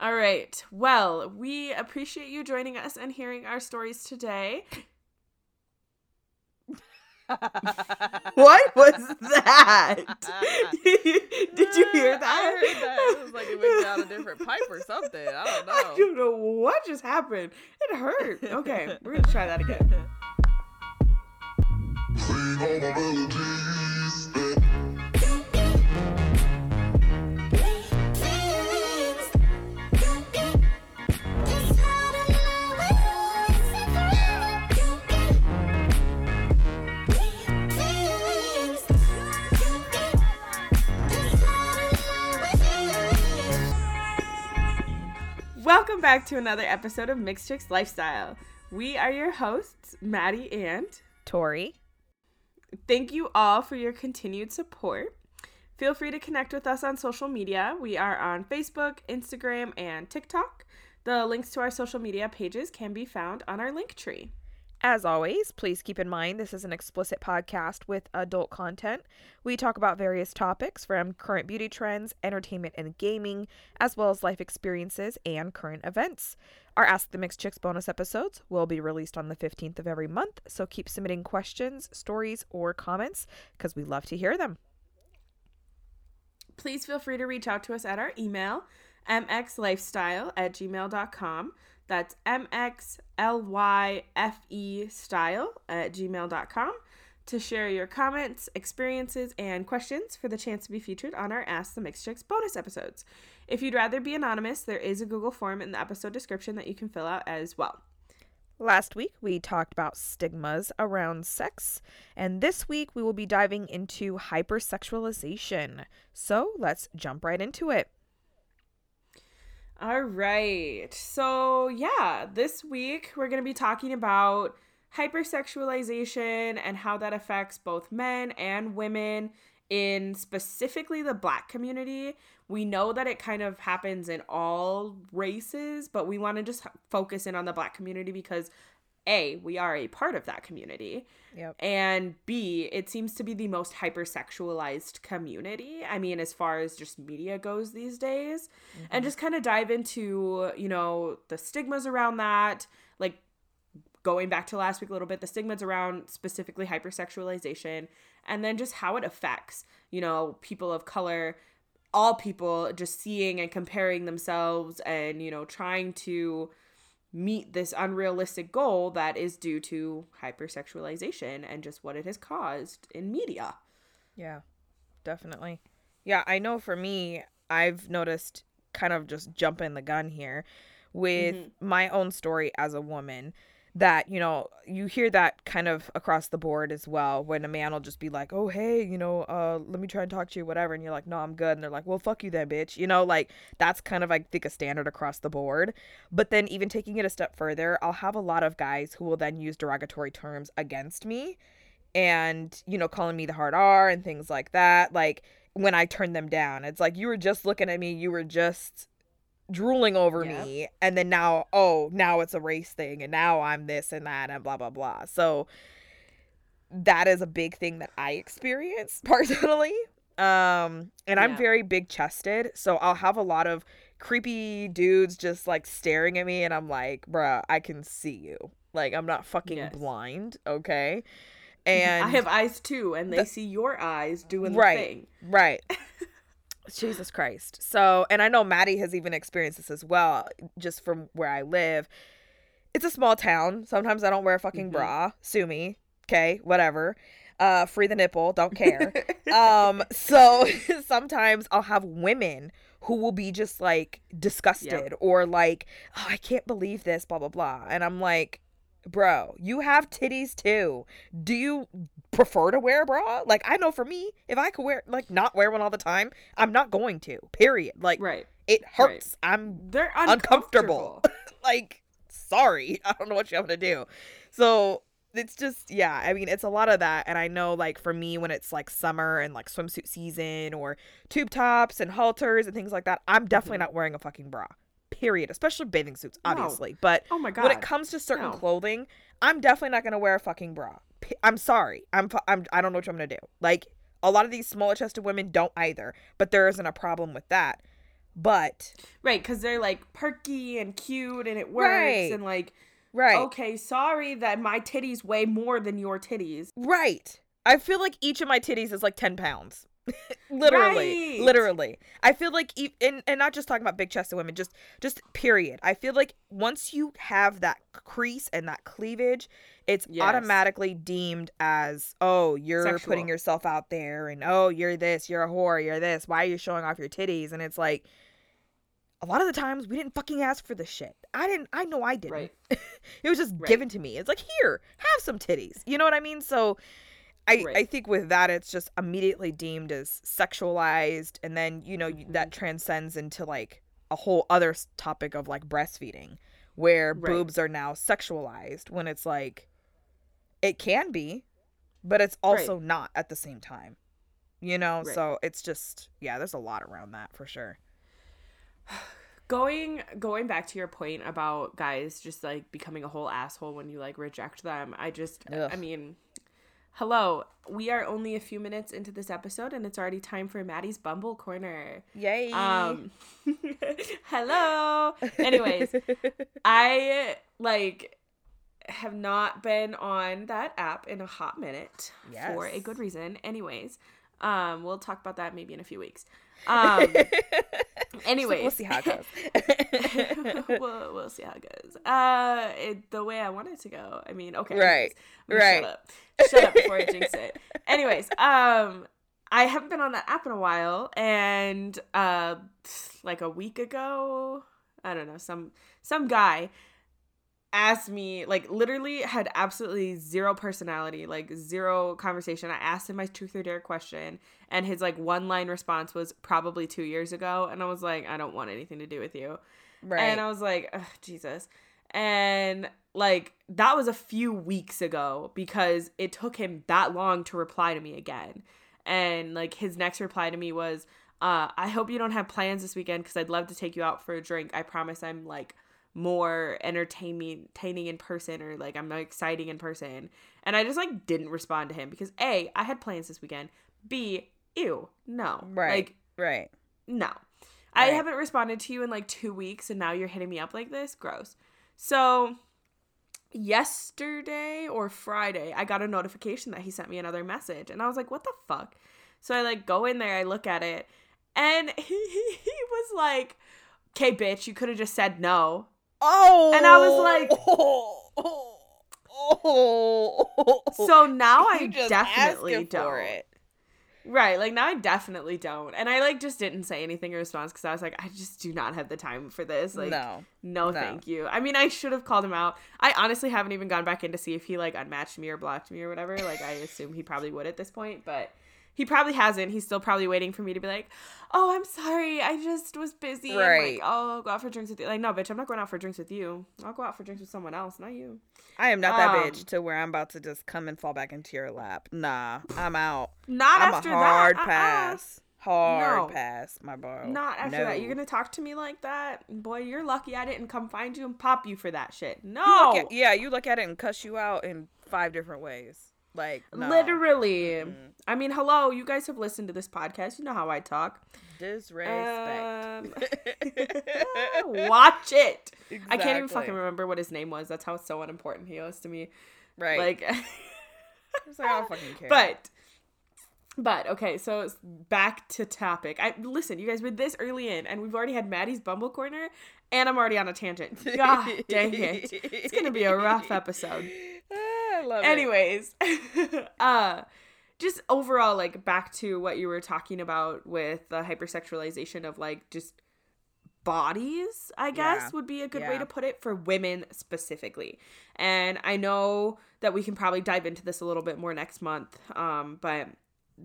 All right. Well, we appreciate you joining us and hearing our stories today. what was that? Did you hear that? I heard that. It was like it went down a different pipe or something. I don't know. I don't know what just happened. It hurt. Okay, we're gonna try that again. Welcome back to another episode of Mixed Chicks Lifestyle. We are your hosts, Maddie and Tori. Thank you all for your continued support. Feel free to connect with us on social media. We are on Facebook, Instagram, and TikTok. The links to our social media pages can be found on our Linktree. As always, please keep in mind this is an explicit podcast with adult content. We talk about various topics from current beauty trends, entertainment and gaming, as well as life experiences and current events. Our Ask the Mixed Chicks bonus episodes will be released on the 15th of every month, so keep submitting questions, stories, or comments because we love to hear them. Please feel free to reach out to us at our email, mxlifestyle at gmail.com. That's MXLYFE style at gmail.com to share your comments, experiences, and questions for the chance to be featured on our Ask the Mixed Chicks bonus episodes. If you'd rather be anonymous, there is a Google form in the episode description that you can fill out as well. Last week, we talked about stigmas around sex, and this week, we will be diving into hypersexualization. So let's jump right into it. All right. So, yeah, this week we're going to be talking about hypersexualization and how that affects both men and women in specifically the black community. We know that it kind of happens in all races, but we want to just focus in on the black community because a, we are a part of that community. Yep. And B, it seems to be the most hypersexualized community. I mean, as far as just media goes these days. Mm-hmm. And just kind of dive into, you know, the stigmas around that. Like going back to last week a little bit, the stigmas around specifically hypersexualization. And then just how it affects, you know, people of color, all people just seeing and comparing themselves and, you know, trying to meet this unrealistic goal that is due to hypersexualization and just what it has caused in media. Yeah, definitely. Yeah, I know for me, I've noticed kind of just jumping the gun here with mm-hmm. my own story as a woman that you know you hear that kind of across the board as well when a man will just be like oh hey you know uh let me try and talk to you whatever and you're like no i'm good and they're like well fuck you then bitch you know like that's kind of i think a standard across the board. But then even taking it a step further i'll have a lot of guys who will then use derogatory terms against me and you know calling me the hard r and things like that like when i turn them down. It's like you were just looking at me you were just drooling over yep. me and then now oh now it's a race thing and now i'm this and that and blah blah blah so that is a big thing that i experience personally um and yeah. i'm very big chested so i'll have a lot of creepy dudes just like staring at me and i'm like bruh i can see you like i'm not fucking yes. blind okay and i have eyes too and they the, see your eyes doing the right, thing right Jesus Christ. So, and I know Maddie has even experienced this as well, just from where I live. It's a small town. Sometimes I don't wear a fucking mm-hmm. bra. Sue me. Okay, whatever. Uh, free the nipple. Don't care. um, so sometimes I'll have women who will be just like disgusted yep. or like, oh, I can't believe this, blah, blah, blah. And I'm like, bro, you have titties too. Do you prefer to wear a bra? Like I know for me, if I could wear like not wear one all the time, I'm not going to. Period. Like right. it hurts. Right. I'm they're uncomfortable. uncomfortable. like sorry, I don't know what you want to do. So it's just yeah i mean it's a lot of that and i know like for me when it's like summer and like swimsuit season or tube tops and halters and things like that i'm definitely mm-hmm. not wearing a fucking bra period, especially bathing suits, obviously. No. But oh my god, when it comes to certain no. clothing, I'm definitely not gonna wear a fucking bra. I'm sorry. I'm I'm I don't know what I'm gonna do. Like a lot of these smaller chested women don't either, but there isn't a problem with that. But right, because they're like perky and cute and it works Right. and like right, okay, sorry that my titties weigh more than your titties. right. I feel like each of my titties is like ten pounds. literally, Right. literally. I feel like, and and not just talking about big chested women, just just period. I feel like once you have that crease and that cleavage, it's Yes. automatically deemed as oh you're Sexual. putting yourself out there and oh you're this, you're a whore, you're this. Why are you showing off your titties? And it's like. A lot of the times we didn't fucking ask for this shit. I didn't I know I didn't. Right. it was just Right. given to me. It's like here, have some titties. You know what I mean? So I, I think with that it's just immediately deemed as sexualized and then you know Mm-hmm. that transcends into like a whole other topic of like breastfeeding where Right. boobs are now sexualized when it's like it can be but it's also not at the same time you know Right. so it's just yeah there's a lot around that for sure Going going back to your point about guys just like becoming a whole asshole when you like reject them. I just Ugh. I mean Hello, we are only a few minutes into this episode and it's already time for Maddie's Bumble Corner. yay Um Hello. Anyways, I like have not been on that app in a hot minute for a good reason. Anyways, um we'll talk about that maybe in a few weeks. Um anyways, we'll see how it goes we'll, we'll see how it goes. Uh, it, the way I want it to go. I mean, okay, Right, anyways, I'm gonna right. Shut up, shut up before I jinx it. Anyways, um, I haven't been on that app in a while, and uh, like a week ago, I don't know, some some guy asked me like literally had absolutely zero personality like zero conversation i asked him my truth or dare question and his like one line response was probably two years ago and i was like i don't want anything to do with you right and I was like, Jesus. And like that was a few weeks ago because it took him that long to reply to me again. And like his next reply to me was, uh, I hope you don't have plans this weekend because I'd love to take you out for a drink. I promise I'm like more entertaining entertaining in person or like I'm exciting in person. And I just like didn't respond to him because A, I had plans this weekend. B, ew, no. right Like right no. I haven't responded to you in like two weeks and now you're hitting me up like this. Gross. So yesterday or Friday, I got a notification that he sent me another message. And I was like, what the fuck? So I like go in there, I look at it, and he, he was like, Okay, bitch, you could have just said no. Oh, And I was like- oh, oh, oh. So now I You just definitely don't. for it. Right, like now I definitely don't. And I like just didn't say anything in response because I was like, I just do not have the time for this. Like no, No, No. thank you. I mean, I should have called him out. I honestly haven't even gone back in to see if he like unmatched me or blocked me or whatever. Like I assume he probably would at this point, but he probably hasn't. He's still probably waiting for me to be like, "Oh, I'm sorry. I just was busy." Right. like, "Oh, I'll go out for drinks with you." Like, no, bitch, I'm not going out for drinks with you. I'll go out for drinks with someone else, not you. I am not that Um, bitch to where I'm about to just come and fall back into your lap. Nah, I'm out. Not I'm after a hard that. uh-uh. pass. Hard No. pass, my bro. Not after that. You're gonna talk to me like that, boy. You're lucky I didn't come find you and pop you for that shit. No, look at- yeah, you look at it and cuss you out in five different ways. Like no. literally. Mm-mm. I mean, hello. You guys have listened to this podcast. You know how I talk. disrespect. Um, watch it. I can't even fucking remember what his name was. That's how so unimportant he was to me. Right. Like, it's like I don't fucking care. but, but okay. So it's back to topic. I listen, you guys. We're this early in, and we've already had Maddie's Bumble corner, and I'm already on a tangent. God dang it! It's gonna be a rough episode. I love it. anyways uh just overall like back to what you were talking about with the hypersexualization of like just bodies i guess Yeah. would be a good way to put it for women specifically and i know that we can probably dive into this a little bit more next month um but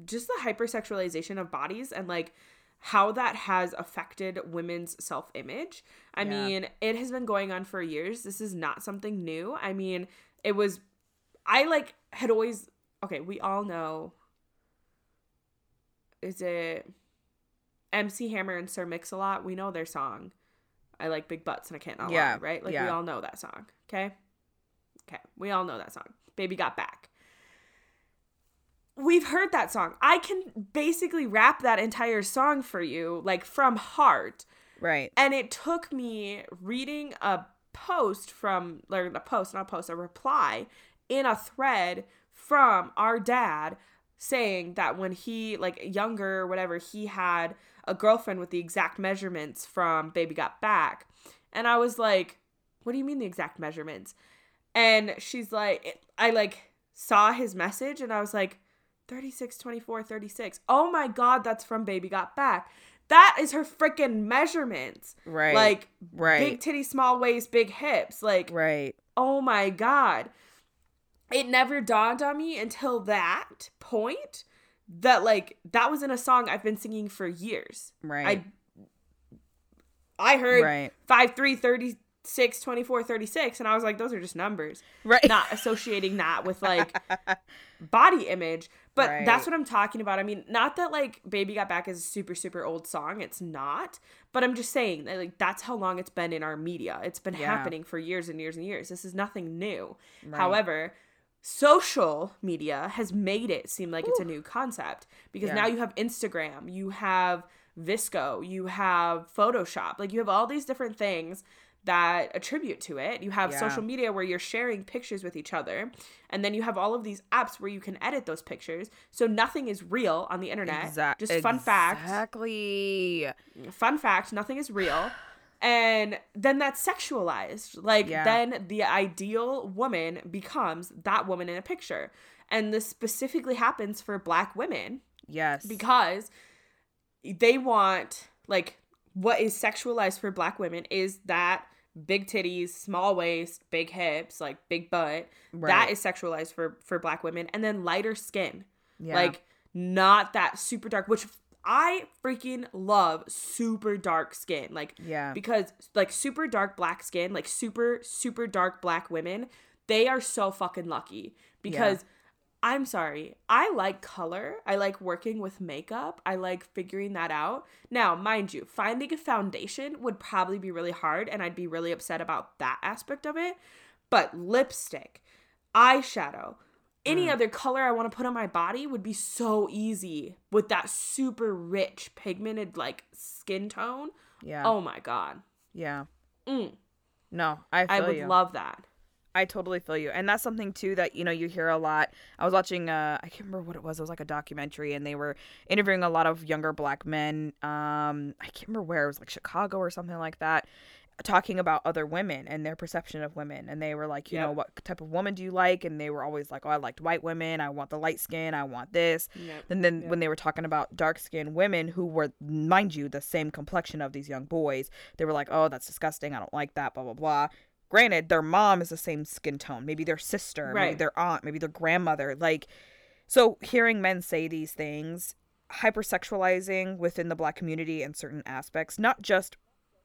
just the hypersexualization of bodies and like how that has affected women's self-image i Yeah. mean it has been going on for years this is not something new i mean it was i like had always okay we all know is it mc hammer and sir mix-a-lot we know their song. I like big butts and i can't not lie Yeah, right? Like we all know that song okay? Okay we all know that song. Baby got back. We've heard that song. I can basically rap that entire song for you like from heart. Right. And it took me reading a post from, or a post, not a post, a reply in a thread from our dad saying that when he, like younger or whatever, he had a girlfriend with the exact measurements from Baby Got Back. And I was like, what do you mean the exact measurements? And she's like, I like saw his message and I was like, 36, 24, 36. Oh my God, that's from Baby Got Back. That is her freaking measurements. Right. Like, right. big titty, small waist, big hips. Like, right. oh my God. It never dawned on me until that point that, like, that was in a song I've been singing for years. Right. I I heard Right. 5, 3, 36, 24, 36, and I was like, those are just numbers. Right. Not associating that with, like, body image. But Right. that's what I'm talking about. I mean, not that like Baby Got Back is a super super old song. It's not. But I'm just saying that like that's how long it's been in our media. It's been Yeah. happening for years and years and years. This is nothing new. Right. However, social media has made it seem like it's a new concept because Yeah. now you have Instagram, you have VSCO, you have Photoshop. Like you have all these different things that attribute to it. You have Yeah. social media where you're sharing pictures with each other, and then you have all of these apps where you can edit those pictures. So nothing is real on the internet. Exact- Just fun fact. Exactly. Fun fact, nothing is real. And then that's sexualized. Like Yeah. then the ideal woman becomes that woman in a picture. And this specifically happens for black women Yes. because they want like what is sexualized for black women is that big titties, small waist, big hips, like big butt. That Right. is sexualized for for black women and then lighter skin. Yeah. Like not that super dark which I freaking love super dark skin. Like Yeah. because like super dark black skin, like super super dark black women, they are so fucking lucky because I'm sorry. I like color. I like working with makeup. I like figuring that out. Now, mind you, finding a foundation would probably be really hard and I'd be really upset about that aspect of it. But lipstick, eyeshadow, any other color I want to put on my body would be so easy with that super rich pigmented like skin tone. yeah. Oh my god. Yeah. Mm, No, I feel I would you. love that. I totally feel you. And that's something too that, you know, you hear a lot. I was watching uh I can't remember what it was. It was like a documentary and they were interviewing a lot of younger black men. Um I can't remember where. It was like Chicago or something like that. Talking about other women and their perception of women. And they were like, you know, what type of woman do you like? And they were always like, Oh, I liked white women, I want the light skin, I want this. Yep. And then Yep. when they were talking about dark skinned women who were, mind you, the same complexion of these young boys, they were like, oh, that's disgusting. I don't like that, blah, blah, blah. Granted, their mom is the same skin tone. Maybe their sister, maybe Right. their aunt, maybe their grandmother. Like, so hearing men say these things, hypersexualizing within the black community in certain aspects, not just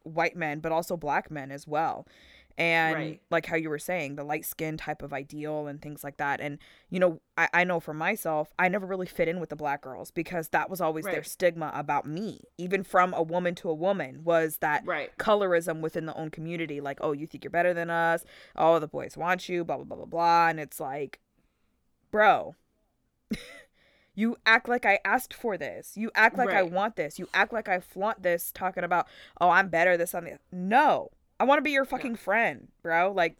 white men, but also black men as well. And Right. like how you were saying, the light skin type of ideal and things like that. And, you know, I, I know for myself, I never really fit in with the black girls because that was always their stigma about me, even from a woman to a woman, was that Right. colorism within the own community. Like, oh, you think you're better than us. Oh, the boys want you, blah, blah, blah, blah, blah. And it's like, bro, you act like I asked for this. You act like I want this. You act like I flaunt this, talking about, oh, I'm better, this, on the. No, I want to be your fucking friend, bro. Like,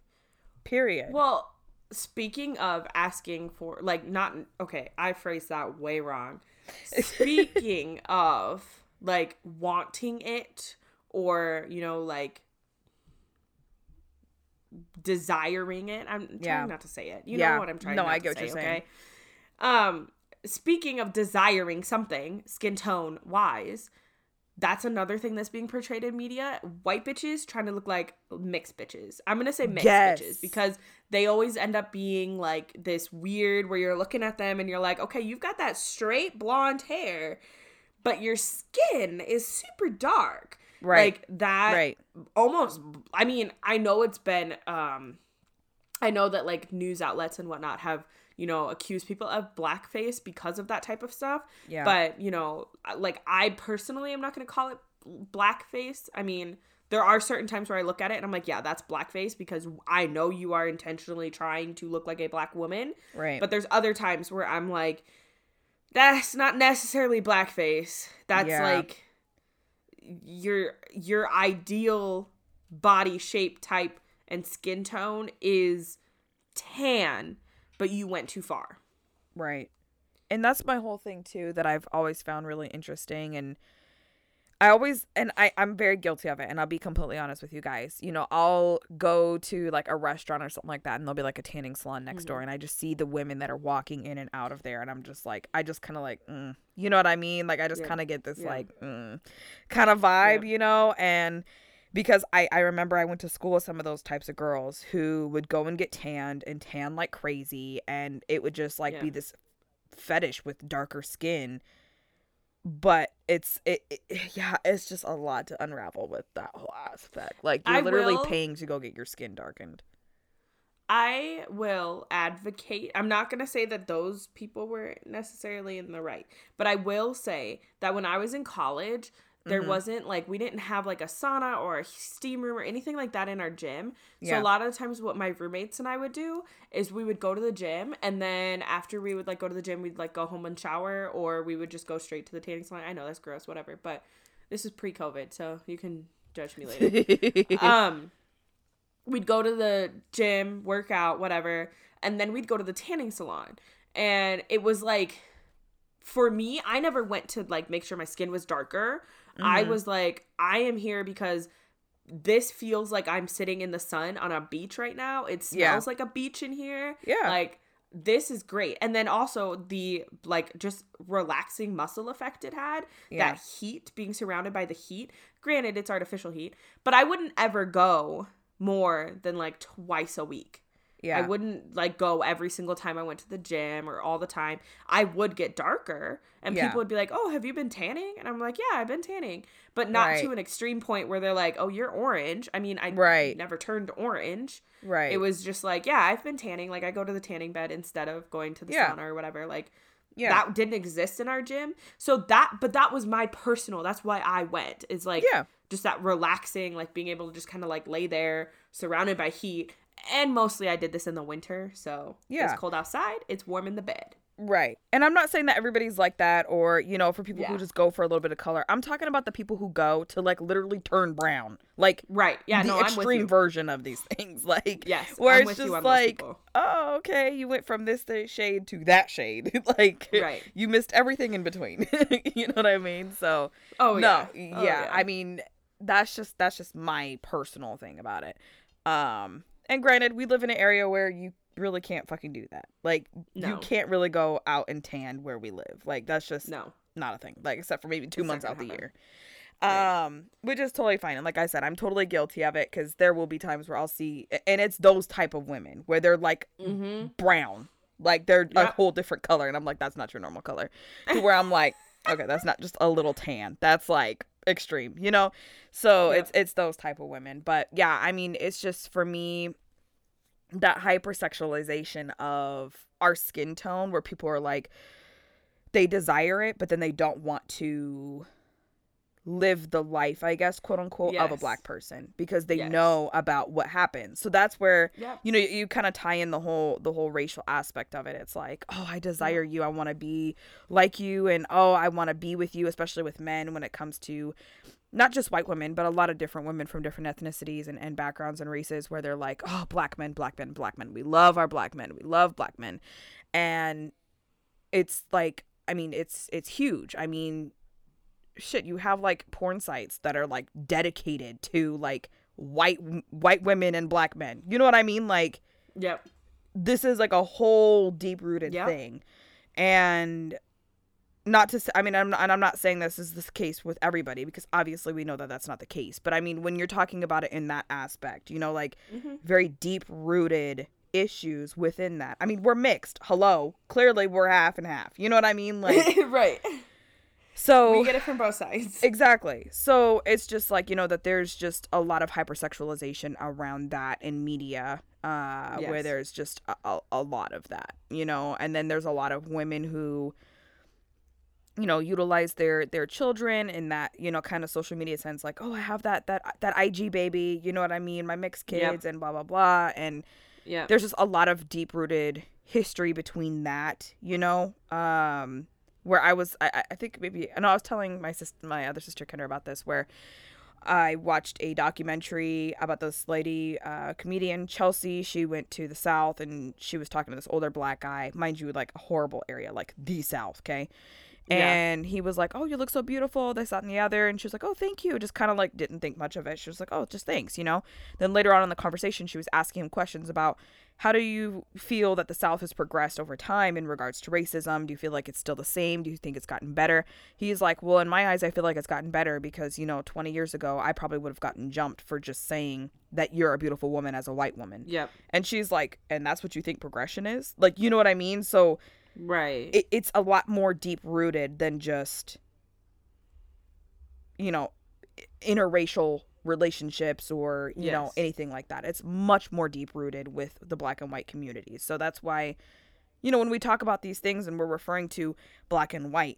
period. Well, speaking of asking for like not okay, I phrased that way wrong. Speaking of like wanting it or, you know, like desiring it. I'm trying Yeah. not to say it. You Yeah. know what I'm trying No, I to get what say, you're saying. okay? Um speaking of desiring something, skin tone wise, that's another thing that's being portrayed in media. White bitches trying to look like mixed bitches. I'm gonna say mixed Yes. bitches because they always end up being like this weird where you're looking at them and you're like, okay, you've got that straight blonde hair, but your skin is super dark. Right. Like that right. almost I mean, I know it's been um I know that like news outlets and whatnot have, you know, accuse people of blackface because of that type of stuff. Yeah. But, you know, like I personally am not going to call it blackface. I mean, there are certain times where I look at it and I'm like, yeah, that's blackface because I know you are intentionally trying to look like a black woman. right. But there's other times where I'm like, that's not necessarily blackface. That's Yeah. like your your ideal body shape type and skin tone is tan, but you went too far. Right. And that's my whole thing too that I've always found really interesting and I always and I I'm very guilty of it and I'll be completely honest with you guys. You know, I'll go to like a restaurant or something like that and there'll be like a tanning salon next mm-hmm. door and I just see the women that are walking in and out of there and I'm just like I just kind of like mm, you know what I mean? Like I just yeah. kind of get this yeah. like mm, kind of vibe, yeah. you know, and because I I remember I went to school with some of those types of girls who would go and get tanned and tan like crazy and it would just like be this fetish with darker skin. But it's it, it, yeah it's just a lot to unravel with that whole aspect. Like you're I literally will, paying to go get your skin darkened. I will advocate i'm not going to say that those people were necessarily in the right but i will say that when i was in college there mm-hmm. wasn't like we didn't have like a sauna or a steam room or anything like that in our gym. So yeah. a lot of the times what my roommates and I would do is we would go to the gym and then after we would like go to the gym we'd like go home and shower or we would just go straight to the tanning salon. I know that's gross, whatever, but this is pre-COVID, so you can judge me later. um we'd go to the gym, workout, whatever, and then we'd go to the tanning salon. And it was like for me, I never went to like make sure my skin was darker. Mm-hmm. I was like, I am here because this feels like I'm sitting in the sun on a beach right now. It smells yeah. like a beach in here. Yeah. Like this is great. And then also the like just relaxing muscle effect it had. Yeah. That heat, being surrounded by the heat. Granted, it's artificial heat, but I wouldn't ever go more than like twice a week. Yeah. I wouldn't like go every single time I went to the gym or all the time. I would get darker and yeah. people would be like, "Oh, have you been tanning?" And I'm like, "Yeah, I've been tanning." But not right. to an extreme point where they're like, "Oh, you're orange." I mean, I right. never turned orange. Right. It was just like, "Yeah, I've been tanning. Like I go to the tanning bed instead of going to the yeah. sauna or whatever." Like yeah. that didn't exist in our gym. So that but that was my personal. That's why I went. Is like yeah. just that relaxing like being able to just kind of like lay there surrounded by heat and mostly I did this in the winter, so yeah. it's cold outside, it's warm in the bed. Right. And I'm not saying that everybody's like that or, you know, for people yeah. who just go for a little bit of color. I'm talking about the people who go to like literally turn brown. Like Right. Yeah, the no, extreme version of these things. Like yes, where I'm it's just like oh, okay, you went from this shade to that shade. like right. you missed everything in between. you know what I mean? So Oh no, yeah. Oh, yeah. yeah. I mean, that's just that's just my personal thing about it. Um and granted, we live in an area where you really can't fucking do that. Like no. you can't really go out and tan where we live. Like that's just no not a thing. Like except for maybe two it's months out the year. Right. Um, which is totally fine. And like I said, I'm totally guilty of it because there will be times where I'll see, and it's those type of women where they're like mm-hmm. brown, like they're yep. a whole different color, and I'm like, that's not your normal color. To where I'm like, okay, that's not just a little tan. That's like extreme, you know? So it's it's those type of women. But yeah, I mean, it's just for me that hypersexualization of our skin tone where people are like they desire it, but then they don't want to live the life, I guess, quote unquote, yes. of a black person because they yes. know about what happens. So that's where yep. you know you, you kind of tie in the whole the whole racial aspect of it. It's like, oh, I desire you, I want to be like you, and oh, I want to be with you, especially with men when it comes to not just white women, but a lot of different women from different ethnicities and, and backgrounds and races where they're like, oh, black men, black men, black men. We love our black men. We love black men. And it's like, I mean, it's it's huge. I mean, shit, you have like porn sites that are like dedicated to like white white women and black men. You know what I mean? Like Yep. This is like a whole deep rooted yep. thing. And not to say, I mean, I'm not, and I'm not saying this is the case with everybody because obviously we know that that's not the case. But I mean, when you're talking about it in that aspect, you know, like mm-hmm. very deep rooted issues within that. I mean, we're mixed. Hello, clearly we're half and half. You know what I mean? Like, right. So we get it from both sides. Exactly. So it's just like, you know, that there's just a lot of hypersexualization around that in media, uh, yes. where there's just a, a, lot of that, you know, and then there's a lot of women who, you know, utilize their their children in that, you know, kind of social media sense, like, oh, I have that that that IG baby, you know what I mean, my mixed kids yep. and blah blah blah. And yeah, there's just a lot of deep rooted history between that, you know. Um where I was I, I think maybe know I was telling my sister my other sister Kendra about this where I watched a documentary about this lady, uh, comedian Chelsea. She went to the South and she was talking to this older black guy, mind you, like a horrible area, like the South, okay? And yeah. he was like, "Oh, you look so beautiful." This, that, and the other. And she was like, "Oh, thank you." Just kind of like didn't think much of it. She was like, "Oh, just thanks," you know. Then later on in the conversation, she was asking him questions about how do you feel that the South has progressed over time in regards to racism? Do you feel like it's still the same? Do you think it's gotten better? He's like, Well, in my eyes, I feel like it's gotten better because, you know, 20 years ago, I probably would have gotten jumped for just saying that you're a beautiful woman as a white woman. Yep. And she's like, And that's what you think progression is? Like, you know what I mean? So, right. It, it's a lot more deep rooted than just, you know, interracial relationships or you yes. know anything like that it's much more deep rooted with the black and white communities so that's why you know when we talk about these things and we're referring to black and white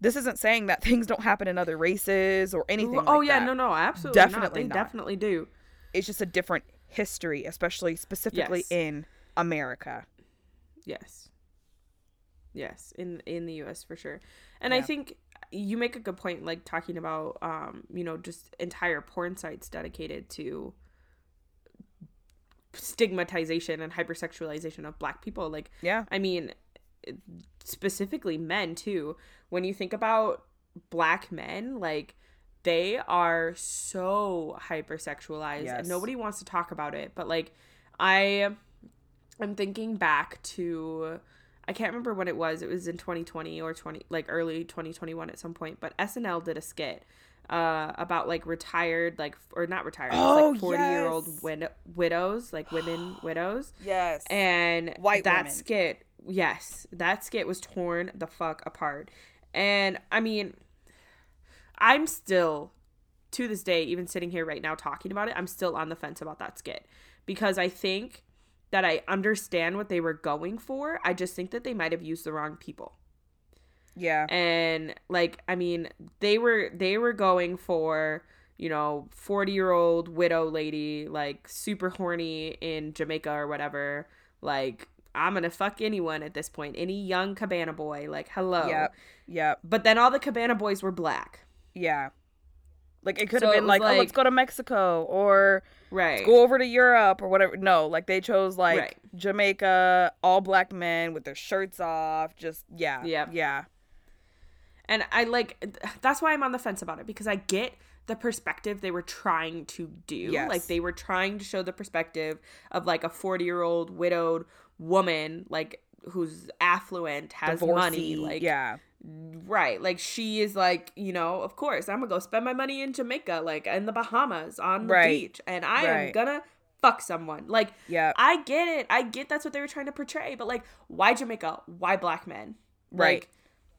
this isn't saying that things don't happen in other races or anything oh like yeah that. no no absolutely definitely not. they not. definitely do it's just a different history especially specifically yes. in america yes yes in in the us for sure. And yeah. i think you make a good point like talking about um you know just entire porn sites dedicated to stigmatization and hypersexualization of black people. Like yeah. I mean specifically men too. When you think about black men like they are so hypersexualized yes. and nobody wants to talk about it. But like i i'm thinking back to I can't remember when it was. It was in 2020 or 20 like early 2021 at some point. But SNL did a skit uh about like retired like or not retired oh, like 40 yes. year old wid- widows like women widows yes and white that women. skit yes that skit was torn the fuck apart and i mean i'm still to this day even sitting here right now talking about it i'm still on the fence about that skit because i think that I understand what they were going for. I just think that they might have used the wrong people. Yeah. And like I mean, they were they were going for, you know, 40-year-old widow lady like super horny in Jamaica or whatever. Like I'm gonna fuck anyone at this point. Any young cabana boy, like hello. Yep. Yep. But then all the cabana boys were black. Yeah. Like it could have been like, like, oh, let's go to Mexico or right go over to Europe or whatever. No, like they chose like right. Jamaica, all black men with their shirts off. Just yeah, yeah, yeah. And I like that's why I'm on the fence about it because I get the perspective they were trying to do. Yes. Like they were trying to show the perspective of like a 40 year old widowed woman, like who's affluent, has Divorcee, money, like yeah Right. Like she is like, you know, of course, I'm gonna go spend my money in Jamaica, like in the Bahamas on the right. beach. And I right. am gonna fuck someone. Like, yeah. I get it. I get that's what they were trying to portray, but like, why Jamaica? Why black men? Right. Like,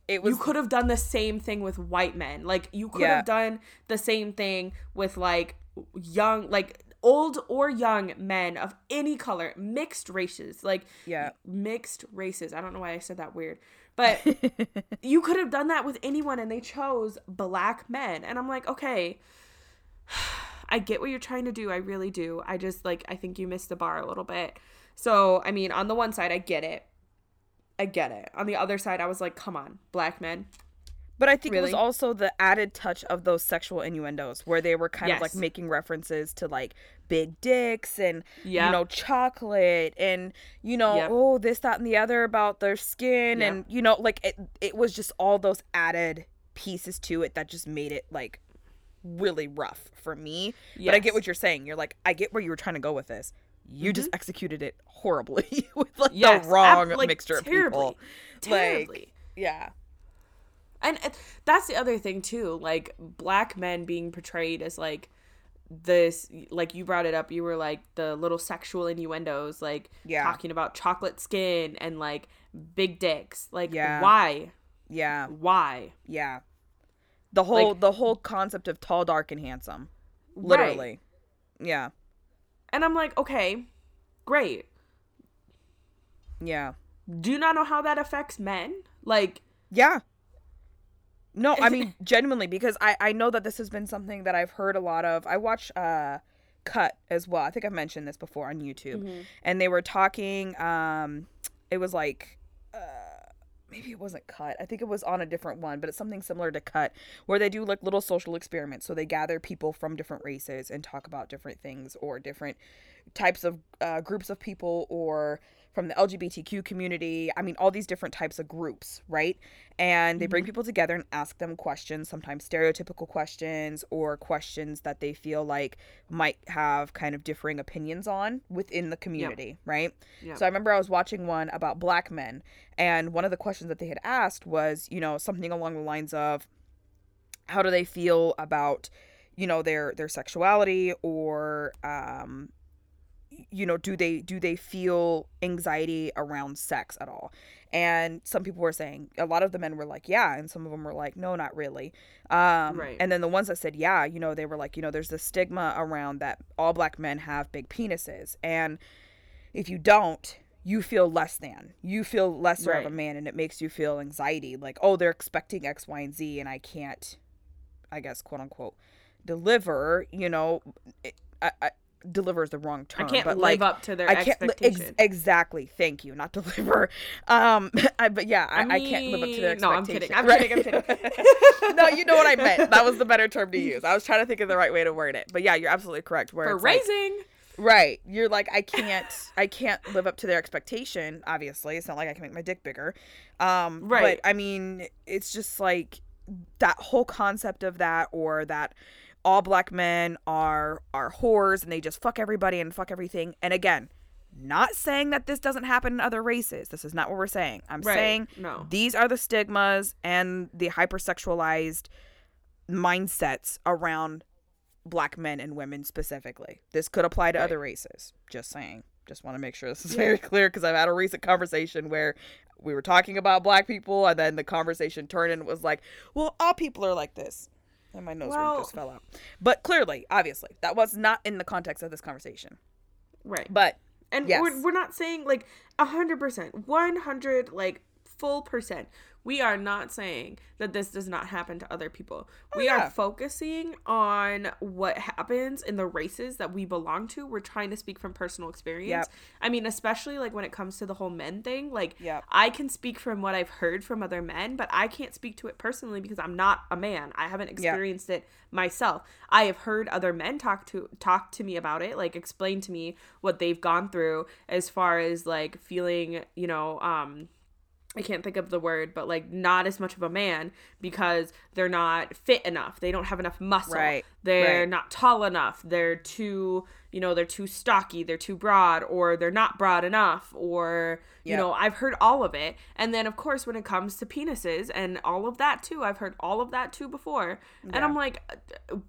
it was you could have done the same thing with white men. Like you could yeah. have done the same thing with like young like old or young men of any color, mixed races, like yeah, mixed races. I don't know why I said that weird. But you could have done that with anyone and they chose black men. And I'm like, okay, I get what you're trying to do. I really do. I just like, I think you missed the bar a little bit. So, I mean, on the one side, I get it. I get it. On the other side, I was like, come on, black men. But I think really? it was also the added touch of those sexual innuendos where they were kind yes. of like making references to like big dicks and yep. you know chocolate and you know yep. oh this that and the other about their skin yep. and you know like it it was just all those added pieces to it that just made it like really rough for me. Yes. But I get what you're saying. You're like I get where you were trying to go with this. You mm-hmm. just executed it horribly with like yes, the wrong ab- like, mixture terribly, of people. Terribly. Like, yeah and that's the other thing too like black men being portrayed as like this like you brought it up you were like the little sexual innuendos like yeah. talking about chocolate skin and like big dicks. Like yeah. why? Yeah. Why? Yeah. The whole like, the whole concept of tall dark and handsome. Literally. Right. yeah. And i'm like okay great. Yeah. Do you not know how that affects men? Like yeah no, I mean genuinely because I I know that this has been something that I've heard a lot of. I watch uh Cut as well. I think I've mentioned this before on YouTube. Mm-hmm. And they were talking um it was like uh maybe it wasn't cut. I think it was on a different one, but it's something similar to cut where they do like little social experiments. So they gather people from different races and talk about different things or different types of uh, groups of people or from the LGBTQ community. I mean, all these different types of groups, right? And they bring mm-hmm. people together and ask them questions, sometimes stereotypical questions or questions that they feel like might have kind of differing opinions on within the community, yep. right? Yep. So I remember I was watching one about black men, and one of the questions that they had asked was, you know, something along the lines of, how do they feel about you know their their sexuality or um you know do they do they feel anxiety around sex at all and some people were saying a lot of the men were like yeah and some of them were like no not really um, right. and then the ones that said yeah you know they were like you know there's the stigma around that all black men have big penises and if you don't you feel less than you feel lesser right. of a man and it makes you feel anxiety like oh they're expecting x y and z and i can't i guess quote unquote deliver you know I, I, deliver is the wrong term. I can't but live like, up to their I can't, expectation. Ex- exactly. Thank you. Not deliver. Um, I, but yeah, I, I, mean, I, can't live up to their expectation. No, I'm kidding. I'm kidding. I'm kidding. no, you know what I meant. That was the better term to use. I was trying to think of the right way to word it. But yeah, you're absolutely correct. Where for raising. Like, right. You're like I can't. I can't live up to their expectation. Obviously, it's not like I can make my dick bigger. Um, right. But I mean, it's just like that whole concept of that, or that all black men are are whores and they just fuck everybody and fuck everything. And again, not saying that this doesn't happen in other races. This is not what we're saying. I'm right. saying no. these are the stigmas and the hypersexualized mindsets around black men and women specifically. This could apply to right. other races. Just saying. Just want to make sure this is yeah. very clear because I've had a recent conversation where we were talking about black people and then the conversation turned and was like, well, all people are like this. And my nose well, just fell out. But clearly, obviously, that was not in the context of this conversation. Right. But and yes. we're, we're not saying like a hundred percent, one hundred like full percent we are not saying that this does not happen to other people. Oh, we yeah. are focusing on what happens in the races that we belong to. We're trying to speak from personal experience. Yep. I mean, especially like when it comes to the whole men thing, like yep. I can speak from what I've heard from other men, but I can't speak to it personally because I'm not a man. I haven't experienced yep. it myself. I have heard other men talk to talk to me about it, like explain to me what they've gone through as far as like feeling, you know, um I can't think of the word, but like not as much of a man because they're not fit enough. They don't have enough muscle. Right. They're right. not tall enough. They're too, you know, they're too stocky, they're too broad, or they're not broad enough, or, you know, I've heard all of it. And then, of course, when it comes to penises and all of that too, I've heard all of that too before. Yeah. And I'm like,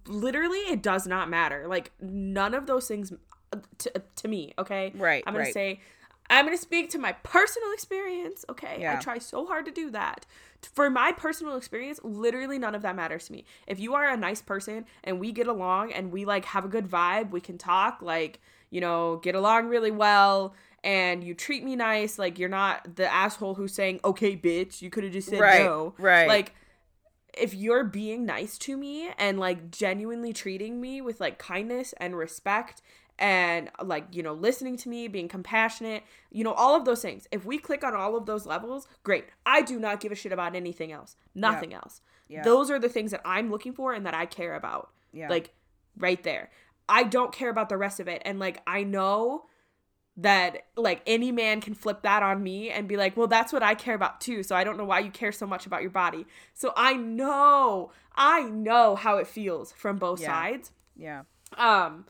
literally, it does not matter. Like, none of those things uh, to, to me, okay? Right. I'm going right. to say I'm going to speak to my personal experience, okay? Yeah. I try so hard to do that. For my personal experience, literally none of that matters to me. If you are a nice person and we get along and we like have a good vibe, we can talk, like, you know, get along really well and you treat me nice, like you're not the asshole who's saying, "Okay, bitch, you could have just said right, no." Right. Like if you're being nice to me and like genuinely treating me with like kindness and respect and like you know listening to me being compassionate you know all of those things. If we click on all of those levels great. I do not give a shit about anything else. Nothing yeah. else. Yeah. those are the things that i'm looking for and that i care about. Yeah. like right there. I don't care about the rest of it. And like i know that like any man can flip that on me and be like well that's what i care about too so i don't know why you care so much about your body. So i know i know how it feels from both yeah. sides. Yeah. Um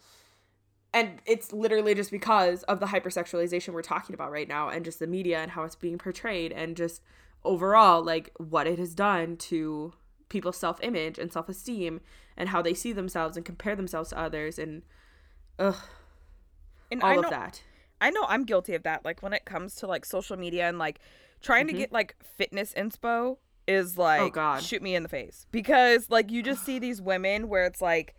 and it's literally just because of the hypersexualization we're talking about right now and just the media and how it's being portrayed and just overall like what it has done to people's self-image and self-esteem and how they see themselves and compare themselves to others and ugh and all know, of that. I know i'm guilty of that like when it comes to like social media and like trying mm-hmm. to get like fitness inspo is like oh shoot me in the face. Because like you just see these women where it's like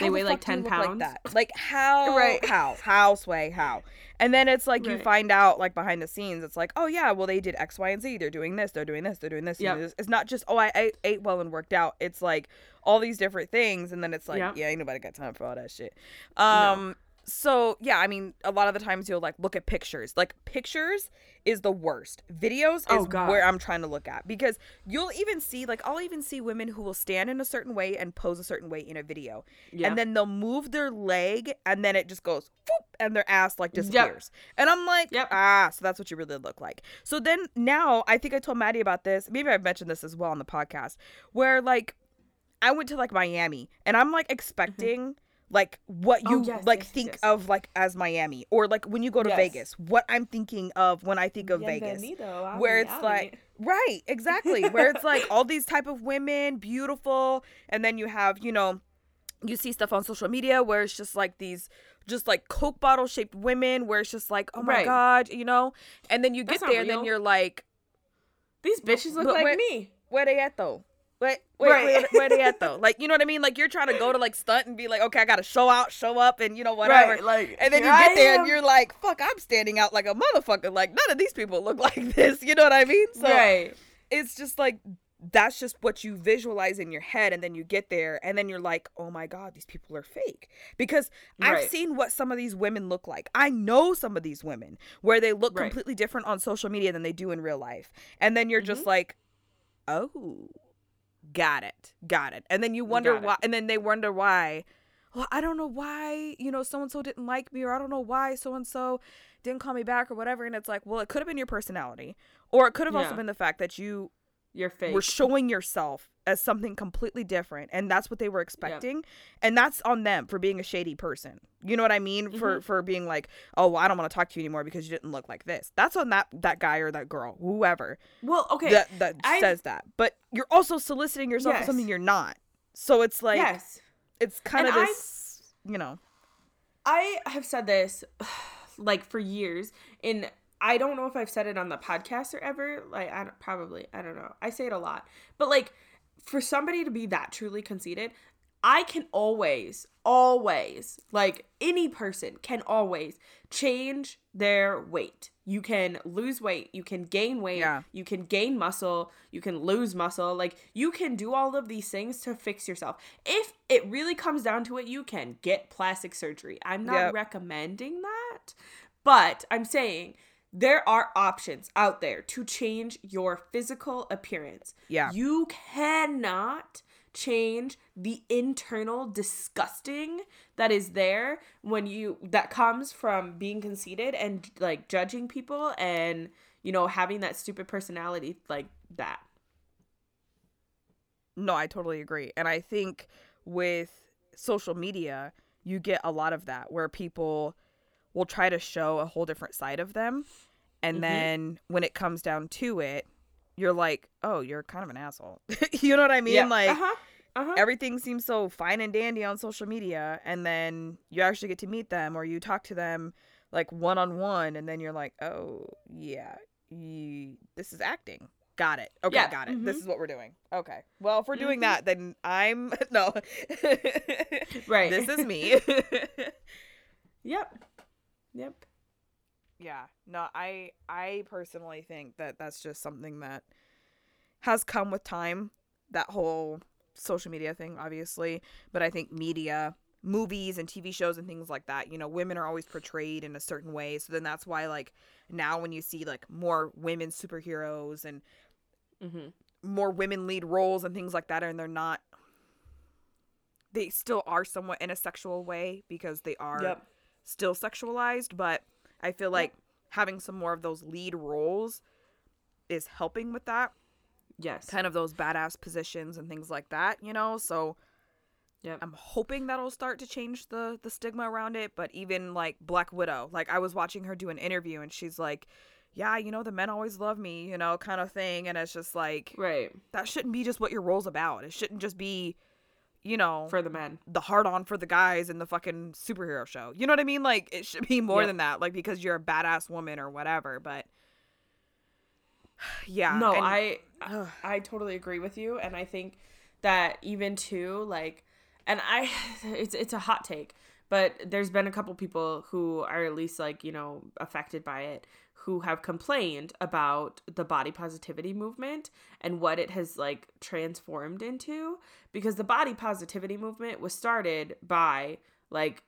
they weigh like 10 pounds like that? Like how right. how? How sway? How? And then it's like right. you find out like behind the scenes it's like oh yeah well they did x y and z. They're doing this. They're doing this. They're doing this. Yep. it's not just oh I, I ate well and worked out. It's like all these different things and then it's like yep. yeah ain't nobody got time for all that shit. Um so yeah, I mean, a lot of the times you'll like look at pictures. Like pictures is the worst. Videos is Oh, where I'm trying to look at because you'll even see like I'll even see women who will stand in a certain way and pose a certain way in a video, Yeah. and then they'll move their leg and then it just goes whoop, and their ass like disappears. And I'm like, Yep. ah, so that's what you really look like. So then now I think I told Maddie about this. Maybe I've mentioned this as well on the podcast, where like I went to like Miami and I'm like expecting like what oh, you Oh, yes, like yes, think yes. of like as Miami or like when you go to. Vegas, what I'm thinking of when I think of Vegas. Bienvenido Where it's Miami. like right, exactly. where it's like all these type of women, beautiful, and then you have, you know, you see stuff on social media where it's just like these just like coke bottle shaped women where it's just like, oh my Right. god, you know? And then you That's get there and then you're like, these bitches look like where- me. where they at though? Wait, wait, Right. where, where they at though? Like, you know what I mean? Like, you're trying to go to like stunt and be like, okay, I gotta show out, show up, and you know whatever. Right, like, and then you get I there am. and you're like, fuck, I'm standing out like a motherfucker. Like, none of these people look like this. You know what I mean? So right. it's just like that's just what you visualize in your head, and then you get there, and then you're like, oh my god, these people are fake. Because I've seen what some of these women look like. I know some of these women where they look Right. completely different on social media than they do in real life, and then you're Mm-hmm. just like, oh got it. Got it. And then you wonder why and then they wonder why well i don't know why you know so and so didn't like me or i don't know why so and so didn't call me back or whatever and it's like well it could have been your personality or it could have also been the fact that you your face were showing yourself as something completely different and that's what they were expecting and that's on them for being a shady person you know what i mean for Mm-hmm. for being like oh well, i don't want to talk to you anymore because you didn't look like this that's on that that guy or that girl whoever well, okay. that that I- says that. But you're also soliciting yourself for something you're not. So it's like yes. it's kind And of I- this, you know. I have said this like for years and I don't know if I've said it on the podcast or ever like I don't, probably I don't know. I say it a lot. But like for somebody to be that truly conceited, I can always always like any person can always change their weight. You can lose weight, you can gain weight, Yeah. you can gain muscle, you can lose muscle. Like you can do all of these things to fix yourself. If it really comes down to it, you can get plastic surgery. I'm not Yep. recommending that, but I'm saying there are options out there to change your physical appearance. Yeah. You cannot change the internal disgusting that is there when you that comes from being conceited and like judging people and you know having that stupid personality like that. No, I totally agree. And I think with social media, you get a lot of that where people will try to show a whole different side of them. And Mhm. then when it comes down to it, you're like, oh, you're kind of an asshole. you know what I mean? yeah. Like, uh-huh. Uh-huh. everything seems so fine and dandy on social media and then you actually get to meet them or you talk to them like one on one and then you're like oh yeah you, this is acting got it okay Yeah, got it this mhm. is what we're doing okay well if we're doing Mhm. that then i'm no Right. this is me Yep. Yep. yeah no i i personally think that that's just something that has come with time that whole social media thing obviously but i think media movies and tv shows and things like that you know women are always portrayed in a certain way so then that's why like now when you see like more women superheroes and Mm-hmm. more women lead roles and things like that and they're not they still are somewhat in a sexual way because they are Yep. Still sexualized, but I feel like having some more of those lead roles is helping with that. Yes. Kind of those badass positions and things like that, you know? So yeah, I'm hoping that'll start to change the the stigma around it, but even like Black Widow, like I was watching her do an interview and she's like, "Yeah, you know, the men always love me, you know, kind of thing." And it's just like Right. that shouldn't be just what your role's about. It shouldn't just be, you know, For the men. the hard on for the guys in the fucking superhero show. You know what I mean? Like it should be more Yep. than that. Like because you're a badass woman or whatever. But yeah, no, and- I Ugh. I totally agree with you and I think that even too like and I it's it's a hot take, but there's been a couple people who are at least like, you know, affected by it who have complained about the body positivity movement and what it has like transformed into because the body positivity movement was started by like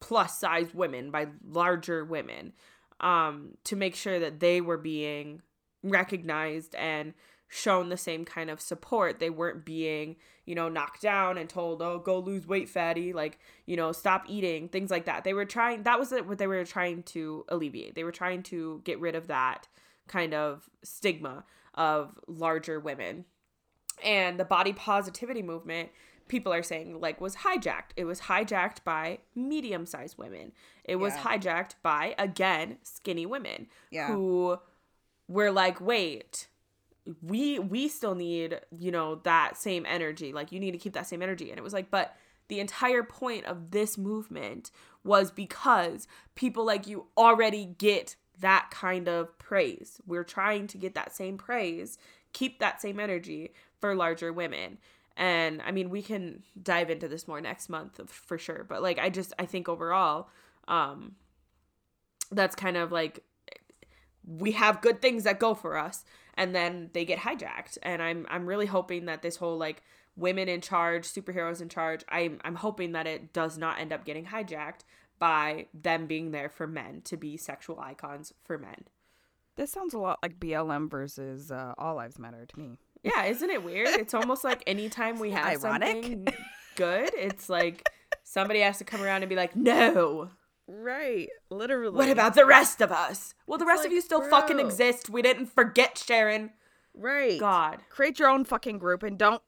plus size women, by larger women, um, to make sure that they were being recognized and shown the same kind of support. They weren't being, you know, knocked down and told, "Oh, go lose weight, fatty," like, you know, stop eating, things like that. They were trying that was what they were trying to alleviate. They were trying to get rid of that kind of stigma of larger women. And the body positivity movement people are saying like was hijacked. It was hijacked by medium-sized women. It was Yeah. hijacked by again skinny women Yeah. who were like, "Wait, we we still need, you know, that same energy. Like you need to keep that same energy." And it was like, "But the entire point of this movement was because people like you already get that kind of praise. We're trying to get that same praise, keep that same energy for larger women. And I mean, we can dive into this more next month for sure. But like, I just, I think overall, um, that's kind of like we have good things that go for us and then they get hijacked and i'm i'm really hoping that this whole like women in charge superheroes in charge i'm i'm hoping that it does not end up getting hijacked by them being there for men to be sexual icons for men This sounds a lot like BLM versus uh, All Lives Matter to me. yeah isn't it weird it's almost like anytime we have Ironic. something good it's like somebody has to come around and be like no Right. Literally. what about the rest of us well the It's rest like, of you still fucking exist we didn't forget sharon Right. god Create your own fucking group and don't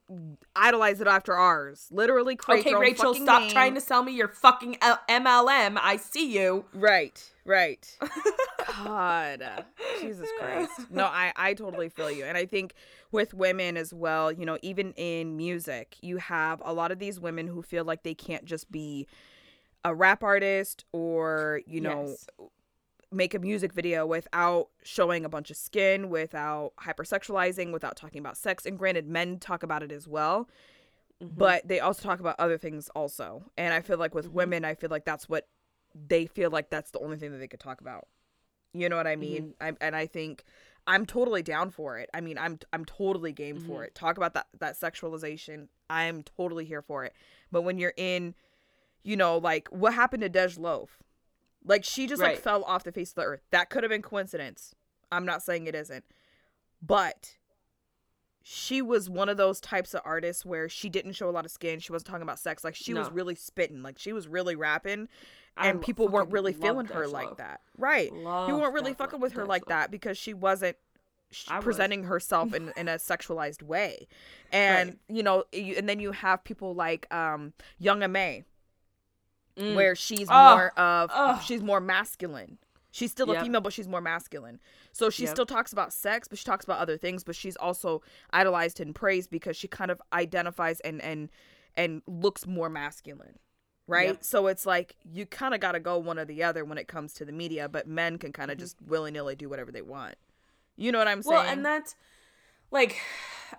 idolize it after ours. Literally create Okay, your own Okay, Rachel, stop name. trying to sell me your fucking L- MLM. I see you. Right, right. God, Jesus Christ. No, I I totally feel you, and I think with women as well. You know, even in music, you have a lot of these women who feel like they can't just be a rap artist or you know Yes. make a music video without showing a bunch of skin, without hypersexualizing, without talking about sex. And granted, men talk about it as well, Mm-hmm. but they also talk about other things also. And I feel like with Mm-hmm. women, I feel like that's what they feel like that's the only thing that they could talk about. You know what I Mm-hmm. mean? I, and I think I'm totally down for it. I mean, I'm I'm totally game Mm-hmm. for it. Talk about that that sexualization. I'm totally here for it. But when you're in, you know, like what happened to Dej Loaf? Like she just like fell off the face of the earth. That could have been coincidence. I'm not saying it isn't. But she was one of those types of artists where she didn't show a lot of skin. She wasn't talking about sex. Like she was really spitting. Like she was really rapping. And lo- people weren't really feeling her Dej like Loaf. that. Right. Love you weren't really Dej fucking with her Dej like Loaf. that because she wasn't I was. presenting herself in, in a sexualized way. And, Right. you know, you, and then you have people like um, Young M.A, Mm. where she's Ugh. more of, Ugh. she's more masculine. She's still a female, but she's more masculine. So she Yep. still talks about sex, but she talks about other things. But she's also idolized and praised because she kind of identifies and and and looks more masculine, right? Yep. So it's like you kind of got to go one or the other when it comes to the media. But men can kind of just willy nilly do whatever they want. You know what I'm saying? Mm-hmm. Well, and that's like,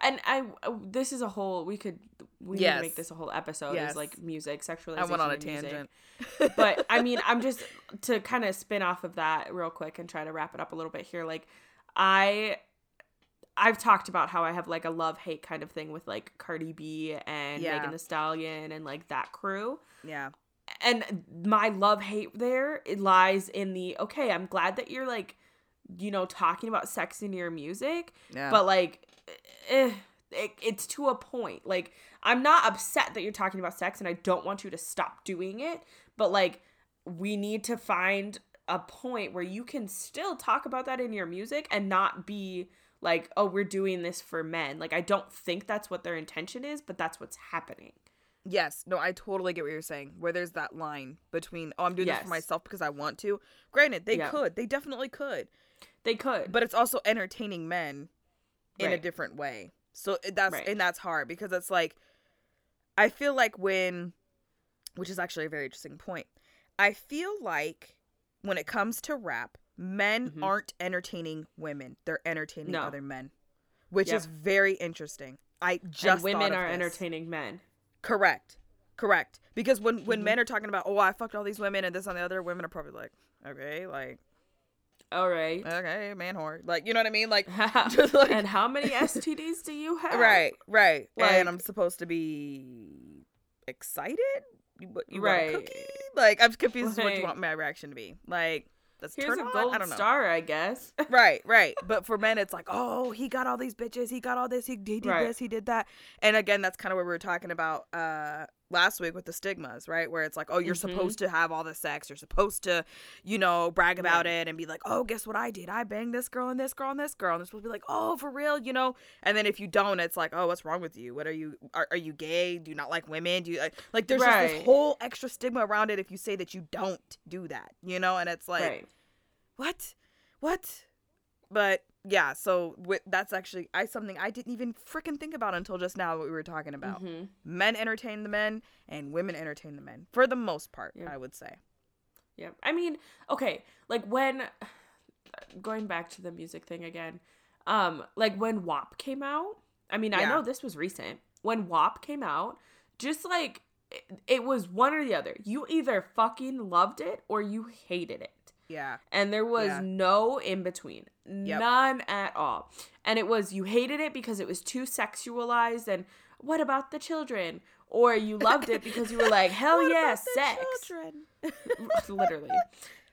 and I uh, this is a whole we could we need Yes. to make this a whole episode Yes. is like music sexualization. I went on a tangent. but I mean, I'm just to kind of spin off of that real quick and try to wrap it up a little bit here. Like, I I've talked about how I have like a love hate kind of thing with like Cardi B and Yeah. Megan Thee Stallion and like that crew. yeah, And my love hate there it lies in the okay. I'm glad that you're like, you know, talking about sex in your music, yeah. but like eh, it, it's to a point. Like i'm not upset that you're talking about sex and i don't want you to stop doing it but like we need to find a point where you can still talk about that in your music and not be like oh we're doing this for men. Like i don't think that's what their intention is but that's what's happening Yes, no, I totally get what you're saying. Where there's that line between, oh, I'm doing this for myself because I want to. Granted, they Yeah. could, they definitely could, they could but it's also entertaining men in a different way. So that's Right. and that's hard because it's like, I feel like when, which is actually a very interesting point. I feel like when it comes to rap, men Mhm. aren't entertaining women; they're entertaining No. other men, which Yep. is very interesting. I just and women are this. entertaining men Correct. Correct. Because when when Mhm. men are talking about, oh, I fucked all these women and this and the other, women are probably like, okay, like, all right okay, man whore. Like, you know what I mean? Like, just like, and how many stds do you have right, right. Like- and I'm supposed to be excited? You, you right. want a cookie? Like I'm confused like, what you want my reaction to be. Like that's Here's turn a on? gold I star, I guess. right, right. But for men, it's like, oh, he got all these bitches. He got all this. He, he did right. this. He did that. And again, that's kind of what we were talking about uh, last week with the stigmas, right? Where it's like, oh, you're mm-hmm. supposed to have all the sex. You're supposed to, you know, brag about right. it and be like, oh, guess what I did? I banged this girl and this girl and this girl. And they're supposed to be like, oh, for real, you know? And then if you don't, it's like, oh, what's wrong with you? What are you? Are, are you gay? Do you not like women? Do you like? Like, there's right. just this whole extra stigma around it if you say that you don't do that, you know? And it's like what? What? But yeah, so with, that's actually I something I didn't even freaking think about until just now what we were talking about. Mm-hmm. Men entertain the men and women entertain the men for the most part, I would say. Yeah. I mean, okay, like when going back to the music thing again, um like when WAP came out, I mean, yeah. I know this was recent. When WAP came out, just like it, it was one or the other. You either fucking loved it or you hated it. Yeah. And there was yeah. no in between. Yep. None at all. And it was you hated it because it was too sexualized and what about the children? Or you loved it because you were like, hell yeah, sex. Literally.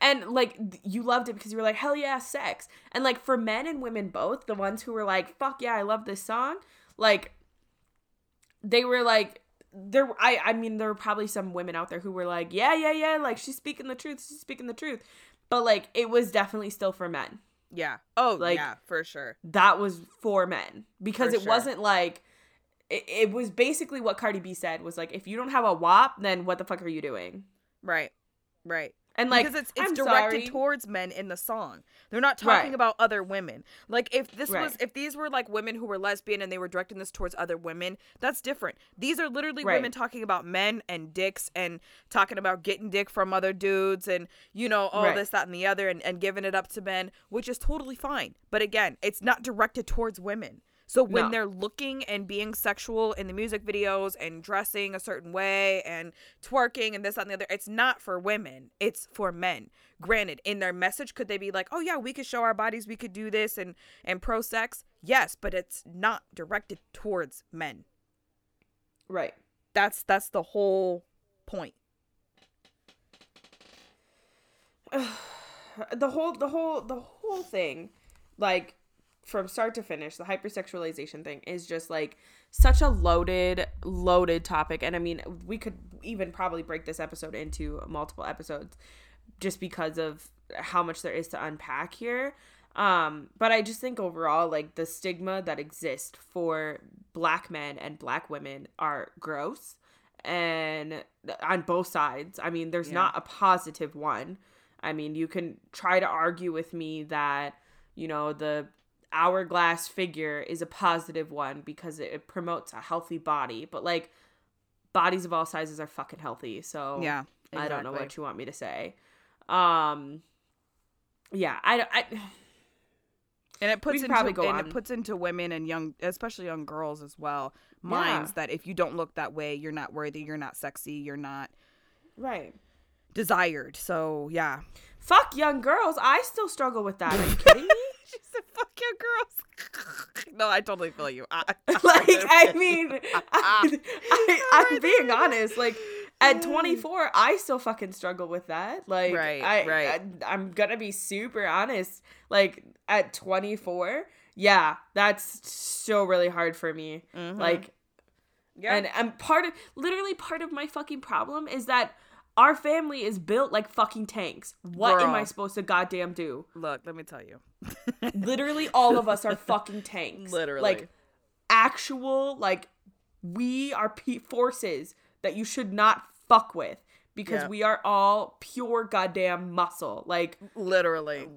And like you loved it because you were like, hell yeah, sex. And like for men and women both, the ones who were like, fuck yeah, I love this song, like they were like there I I mean there were probably some women out there who were like, yeah, yeah, yeah, like she's speaking the truth, she's speaking the truth but like it was definitely still for men. Yeah. Oh, like yeah, for sure. That was for men because for it sure. wasn't like it, it was basically what Cardi B said was like if you don't have a WAP, then what the fuck are you doing? Right. Right. And like because it's it's I'm directed sorry. towards men in the song. They're not talking right. about other women. Like if this right. was if these were like women who were lesbian and they were directing this towards other women, that's different. These are literally right. women talking about men and dicks and talking about getting dick from other dudes and you know all this that and the other and, and giving it up to men, which is totally fine. But again, it's not directed towards women. So when no. they're looking and being sexual in the music videos and dressing a certain way and twerking and this that, and the other, it's not for women. It's for men. Granted, in their message, could they be like, "Oh yeah, we could show our bodies, we could do this and and pro sex"? Yes, but it's not directed towards men. Right. That's that's the whole point. the whole the whole the whole thing like from start to finish, the hypersexualization thing is just like such a loaded, loaded topic. And I mean, we could even probably break this episode into multiple episodes just because of how much there is to unpack here. Um, but I just think overall, like the stigma that exists for black men and black women are gross and on both sides. I mean, there's yeah. not a positive one. I mean, you can try to argue with me that, you know, the hourglass figure is a positive one because it promotes a healthy body. But like bodies of all sizes are fucking healthy. So yeah, exactly. I don't know what you want me to say. Um, yeah, I, don't I and it puts into probably go and on. it puts into women and young, especially young girls as well, minds yeah. that if you don't look that way, you're not worthy, you're not sexy, you're not right desired. So yeah, fuck young girls. I still struggle with that. Are you kidding me? she said, "Fuck your girls." no, I totally feel you. I, like, I mean, I, I, am being honest. Like, at 24, I still fucking struggle with that. Like, right, I, right. I, I'm gonna be super honest. Like, at 24, yeah, that's still really hard for me. Mm-hmm. Like, yeah, and and part of literally part of my fucking problem is that our family is built like fucking tanks. What Girl. am I supposed to goddamn do? Look, let me tell you. Literally, all of us are fucking tanks. Literally. Like, actual, like, we are p- forces that you should not fuck with because yep. we are all pure goddamn muscle. Like, literally.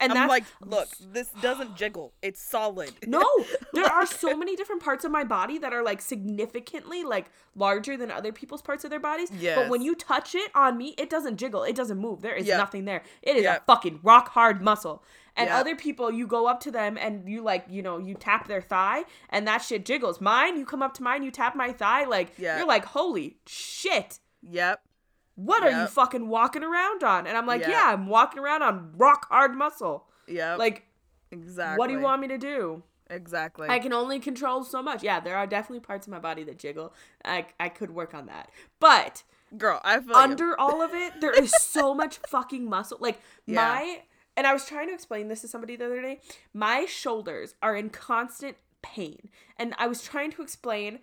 And I'm like, look, this doesn't jiggle. It's solid. No, there are so many different parts of my body that are like significantly like larger than other people's parts of their bodies. Yes. But when you touch it on me, it doesn't jiggle. It doesn't move. There is yep. nothing there. It is yep. a fucking rock hard muscle. And yep. other people, you go up to them and you like, you know, you tap their thigh and that shit jiggles. Mine, you come up to mine, you tap my thigh, like you're like, holy shit. Yep what yep. are you fucking walking around on? And I'm like, yep. yeah, I'm walking around on rock hard muscle. Yeah. Like, exactly. What do you want me to do? Exactly. I can only control so much. Yeah, there are definitely parts of my body that jiggle. I, I could work on that. But Girl, I feel under you. all of it, there is so much fucking muscle. Like Yeah. my and I was trying to explain this to somebody the other day. My shoulders are in constant pain. And I was trying to explain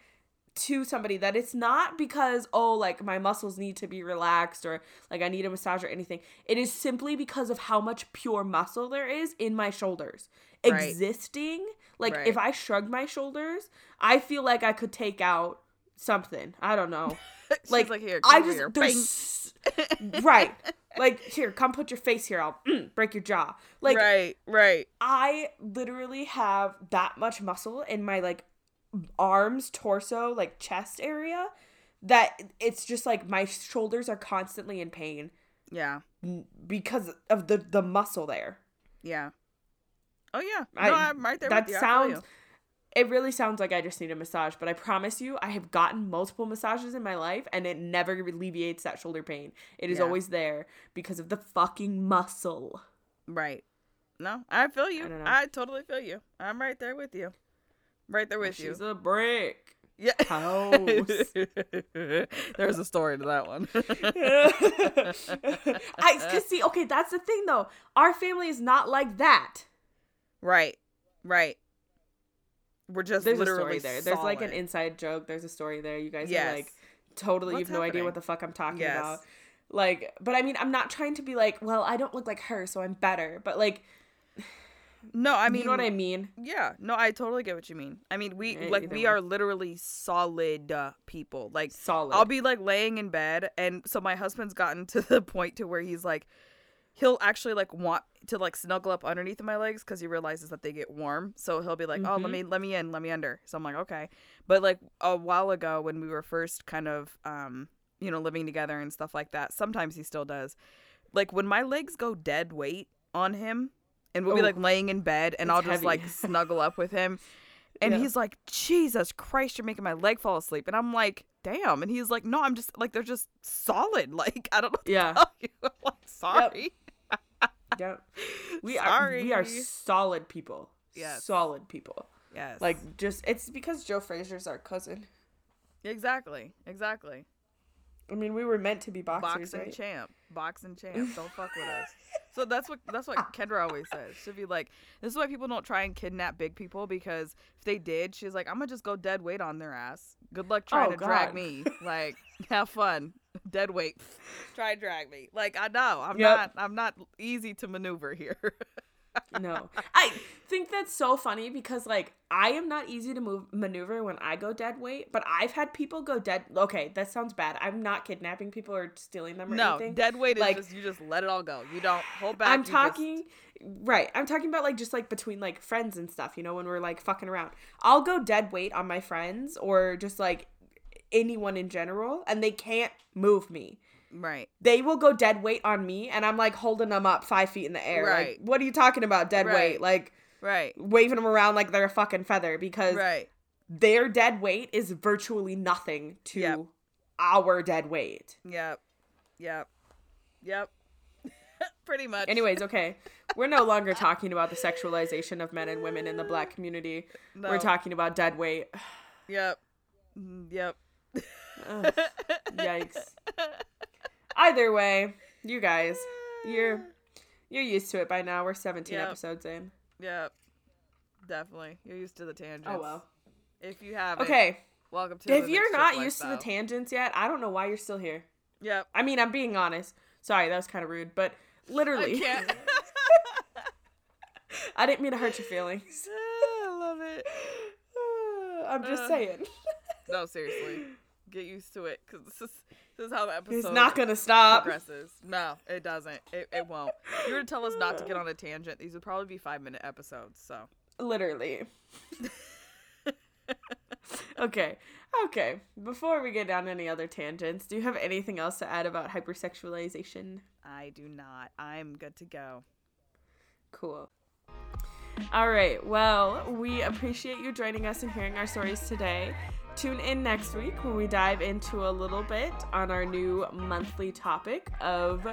to somebody that it's not because oh like my muscles need to be relaxed or like I need a massage or anything. It is simply because of how much pure muscle there is in my shoulders. Right. Existing, like Right. if I shrug my shoulders, I feel like I could take out something. I don't know. Like, like, here, I just here. there's right. Like here, come put your face here. I'll mm, break your jaw. Like right, right. I literally have that much muscle in my like arms, torso, like chest area that it's just like my shoulders are constantly in pain Yeah, because of the the muscle there. yeah. Oh yeah, I- no, I'm right there. that with you. Sounds it really sounds like I just need a massage, but I promise you I have gotten multiple massages in my life and it never alleviates that shoulder pain. It is Yeah. always there because of the fucking muscle. right. No, I feel you. I. I, totally feel you. I'm right there with you. Right there with you. She's a brick. Yeah. House. There's a story to that one. I cause see, okay, that's the thing though. Our family is not like that. right. Right. We're just There's literally there. There's like an inside joke. There's a story there. You guys Yes. are like totally. What's you've no idea what the fuck I'm talking Yes. about. Like, but I mean, I'm not trying to be like, well, I don't look like her, so I'm better. But like, No, I mean you know what I mean? Yeah, no, I totally get what you mean. I mean, we Yeah, like we way. are literally solid uh, people. Like Solid. I'll be like laying in bed, and so my husband's gotten to the point to where he's like, he'll actually like want to like snuggle up underneath my legs because he realizes that they get warm. So he'll be like, "Oh, Mhm. let me let me in, let me under." So I'm like, "Okay," but like a while ago when we were first kind of um you know living together and stuff like that, sometimes he still does. Like when my legs go dead weight on him, and we'll be Oh. like laying in bed, and I'll just heavy. like snuggle up with him. And Yeah. he's like, Jesus Christ, you're making my leg fall asleep. And I'm like, damn. And he's like, no, I'm just like, they're just solid. Like, I don't know Yeah. tell you. I'm like, sorry. Yeah. We are we are solid people. Yes. Solid people. Yes. Like just it's because Joe Frazier's our cousin. exactly. Exactly. I mean, we were meant to be boxers, Boxing right? champ. Boxing champ. Don't fuck with us. So that's what that's what Kendra always says. She'll be like, "This is why people don't try and kidnap big people because if they did, she's like, I'm gonna just go dead weight on their ass. Good luck trying Oh, to drag me. Like, have fun. Dead weight. Try and drag me. Like, I know I'm Yep. not I'm not easy to maneuver here. No. I think that's so funny because like I am not easy to move maneuver when I go dead weight, but I've had people go dead okay, that sounds bad. I'm not kidnapping people or stealing them or no, anything. dead weight is Like- just you just let it all go. You don't hold back. I'm you just- talking right. I'm talking about like just like between like friends and stuff, you know, when we're like fucking around. I'll go dead weight on my friends or just like anyone in general and they can't move me. Right. They will go dead weight on me and I'm like holding them up five feet in the air. Right. Like, what are you talking about, dead Right. weight? Like Right. waving them around like they're a fucking feather because Right. their dead weight is virtually nothing to Yep. our dead weight. Yep. Yep. Yep. Pretty much. Anyways, okay. We're no longer talking about the sexualization of men and women in the black community. No. We're talking about dead weight. Yep. Mm, Yep. Ugh, yikes. Either way, you guys, you're you're used to it by now. We're 17 Yep. episodes in. Yep. Definitely. You're used to the tangents. Oh well. If you have Okay. welcome to If you're not used to the tangents yet, I don't know why you're still here. Yep. I mean, I'm being honest. Sorry, that was kind of rude, but I literally, can't. I didn't mean to hurt your feelings. I love it. I'm just Uh, saying. No, seriously. Get used to it because this is this is how the episode It's not gonna stop. progresses. No, it doesn't. It, it won't. If you were to tell us not to get on a tangent, these would probably be five minute episodes. So Literally. okay. Okay. Before we get down any other tangents, do you have anything else to add about hypersexualization? I do not. I'm good to go. Cool. All right. Well, we appreciate you joining us and hearing our stories today. Tune in next week when we dive into a little bit on our new monthly topic of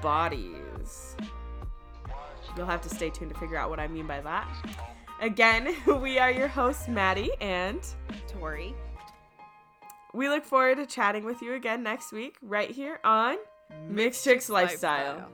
bodies. You'll have to stay tuned to figure out what I mean by that. Again, we are your hosts, Maddie, and Tori. we look forward to chatting with you again next week, right here on Mixed Chicks Lifestyle. Lifestyle.